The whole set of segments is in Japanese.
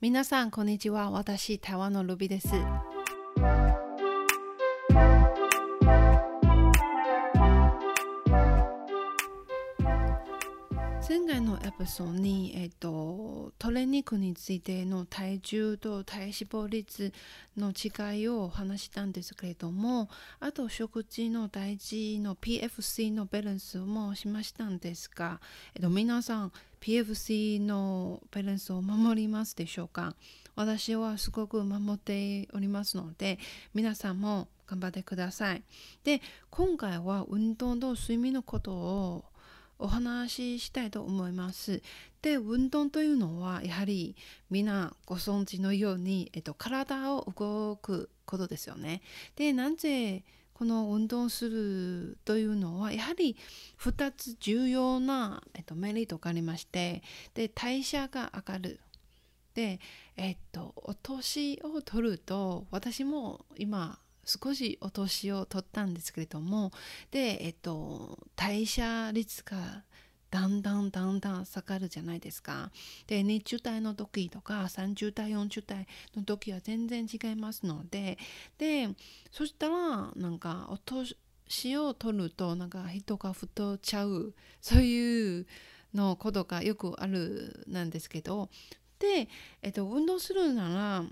皆さんこんにちは。私台湾のルビです。のエピソードに、えっと、鶏肉についての体重と体脂肪率の違いを話したんですけれどもあと食事の大事の PFC のバランスもしましたんですが、えっと、皆さん PFC のバランスを守りますでしょうか？私はすごく守っておりますので皆さんも頑張ってください。で今回は運動と睡眠のことをお話ししたいと思います。で運動というのはやはりみんなご存知のように、えっと、体を動くことですよね。でなぜこの運動するというのはやはり2つ重要な、えっと、メリットがありましてで代謝が上がる。でえっとお年を取ると私も今少しお年を取ったんですけれどもで、えっと、代謝率がだんだんだんだん下がるじゃないですか。で20代の時とか30代40代の時は全然違いますのででそしたらなんかお年を取るとなんか人が太っちゃうそういうのことがよくあるなんですけどで、えっと、運動するなら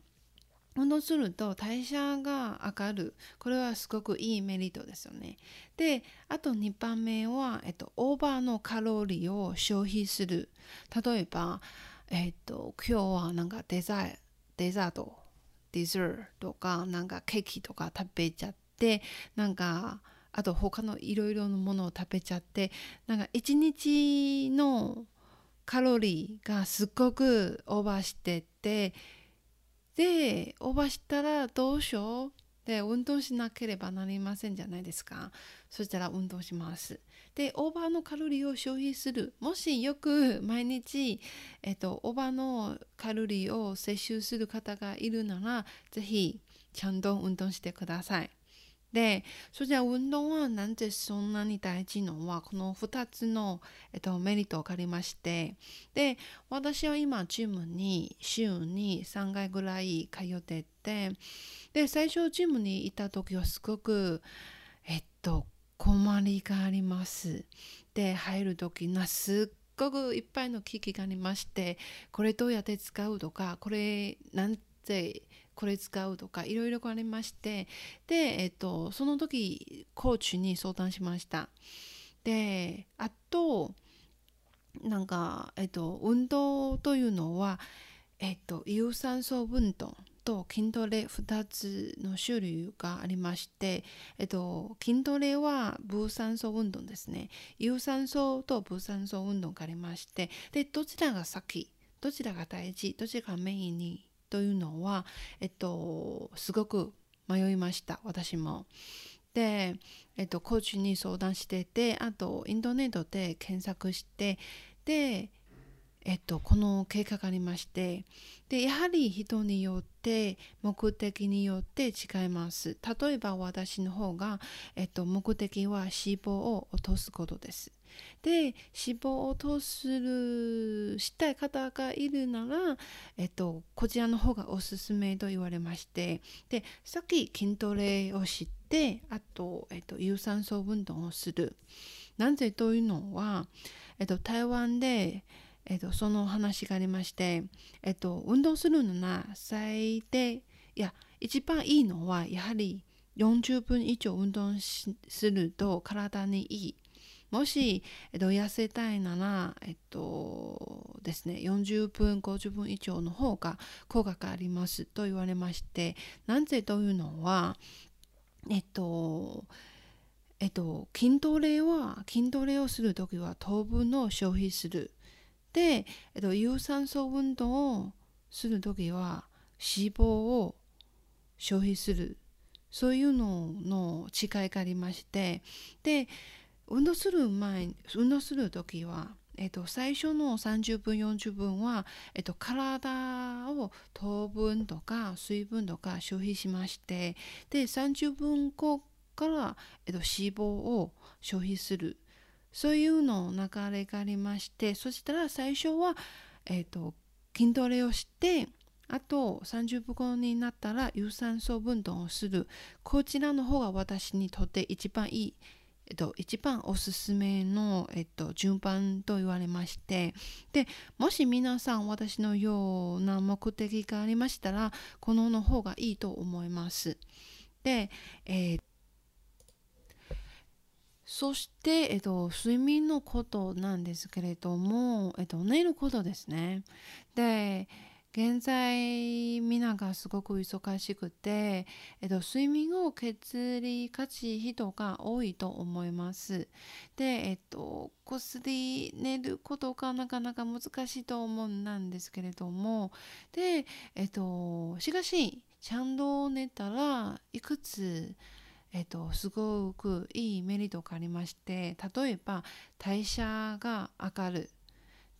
運動すると代謝が上がるこれはすごくいいメリットですよね。であと2番目は、えっと、オーバーのカロリーを消費する例えば、えっと、今日はなんかデザデザートデザートとかなんかケーキとか食べちゃってなんかあと他のいろいろなものを食べちゃってなんか一日のカロリーがすっごくオーバーしててで、オーバーしたらどうしよう？で、運動しなければなりませんじゃないですか？そしたら運動します。で、オーバーのカロリーを消費する。もしよく毎日、えっと、オーバーのカロリーを摂取する方がいるなら、ぜひ、ちゃんと運動してください。で、それじゃあ運動はなんでそんなに大事のは、この2つの、えっと、メリットがありまして、で、私は今、ジムに週に3回ぐらい通ってて、で、最初ジムにいた時はすごく、えっと、困りがあります。で、入る時な、すっごくいっぱいの機器がありまして、これどうやって使うとか、これなんて、これ使うとかいろいろありましてで、えっと、その時コーチに相談しました。であとなんか、えっと、運動というのは、えっと、有酸素運動と筋トレ2つの種類がありまして、えっと、筋トレは無酸素運動ですね。有酸素と無酸素運動がありましてでどちらが先どちらが大事どちらがメインにというのは、えっと、すごく迷いました私も。で、えっと、コーチに相談しててあとインターネットで検索してで、えっと、この経過がありましてでやはり人によって目的によって違います例えば私の方が、えっと、目的は脂肪を落とすことですで脂肪を落とするしたい方がいるなら、えっと、こちらの方がおすすめと言われましてでさっき筋トレをしてあと、えっと、有酸素運動をする。なぜというのは、えっと、台湾でえっと、その話がありまして、えっと、運動するのな最低いや一番いいのはやはり40分以上運動すると体にいい。もし、えっと、痩せたいなら、えっとですね、40分、50分以上の方が効果がありますと言われまして、なぜというのは、えっと、えっと、筋トレは、筋トレをするときは糖分を消費する。で、えっと、有酸素運動をするときは脂肪を消費する。そういうのの違いがありまして、で、運動する前運動する時は、えっと、最初の30分40分は、えっと、体を糖分とか水分とか消費しましてで30分後から、えっと、脂肪を消費する。そういうの流れがありましてそしたら最初は、えっと、筋トレをしてあと30分後になったら有酸素運動をする。こちらの方が私にとって一番いい。えっと、一番おすすめの、えっと、順番と言われましてでもし皆さん私のような目的がありましたらこのの方がいいと思います。で、えー、そして、えっと、睡眠のことなんですけれども、えっと、寝ることですね。で現在みんながすごく忙しくて、えっと、睡眠を削りがち人が多いと思います。で、えっと、こすり寝ることがなかなか難しいと思うんですけれども、で、えっと、しかし、ちゃんと寝たらいくつえっと、すごくいいメリットがありまして例えば代謝が上がる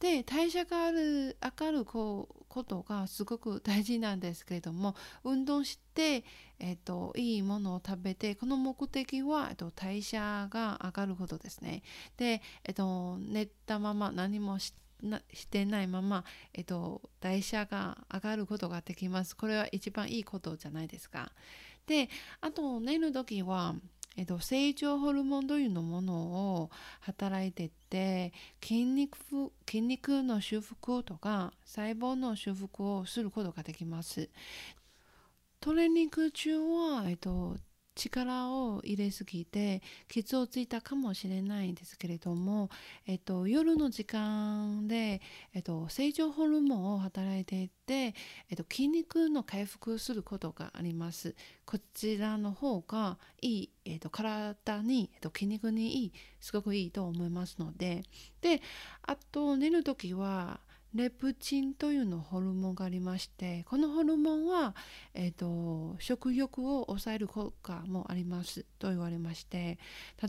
で代謝がある上がることがすごく大事なんですけれども運動して、えっと、いいものを食べてこの目的は、えっと、代謝が上がることですね。で、えっと、寝たまま何もしてないまま、えっと、代謝が上がることができます。これは一番いいことじゃないですか。であと寝る時はえっと、成長ホルモンというのものを働いてて筋肉筋肉の修復とか細胞の修復をすることができます。トレーニング中は、えっと、力を入れすぎて傷をついたかもしれないんですけれども、えっと、夜の時間で、えっと、成長ホルモンを働いていて、えっと、筋肉の回復することがあります。こちらの方がいい、えっと、体に、えっと、筋肉にいいすごくいいと思いますのでであと寝る時はレプチンというのホルモンがありましてこのホルモンは、えーと、食欲を抑える効果もありますと言われまして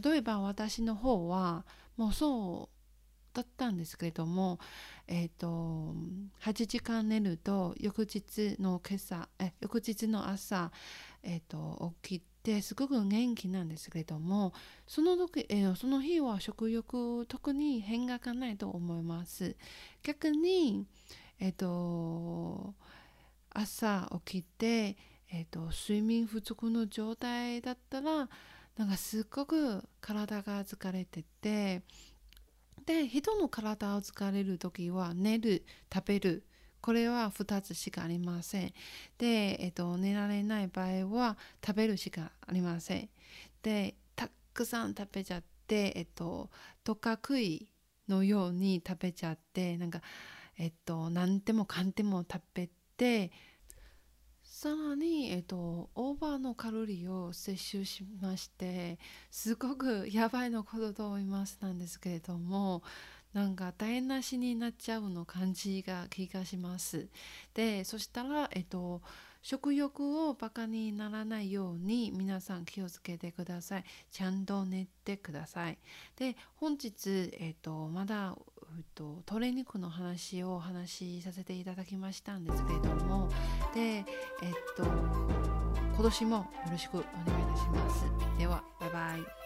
例えば私の方はもうそうだったんですけれども、えーと、8時間寝ると翌日の今朝え翌日の朝、えーと起きててすごく元気なんですけれどもその時、えー、その日は食欲特に変化がないと思います。逆にえっ、ー、と朝起きて、えーと、睡眠不足の状態だったらなんかすっごく体が疲れててで人の体を疲れる時は寝る食べるこれは2つしかありません。で、えっと、寝られない場合は食べるしかありません。で、たくさん食べちゃって、えっと、とかくいのように食べちゃって、なんか、えっと、何でもかんでも食べて、さらに、えっと、オーバーのカロリーを摂取しましてすごくやばいのことと思いますなんですけれどもなんか台無しになっちゃうの感じが気がします。でそしたら、えっと、食欲をバカにならないように皆さん気をつけてください。ちゃんと寝てください。で本日、えっと、まだ、えっと、鶏肉の話をお話しさせていただきましたんですけれどもでえっと今年もよろしくお願いいたします。ではバイバイ。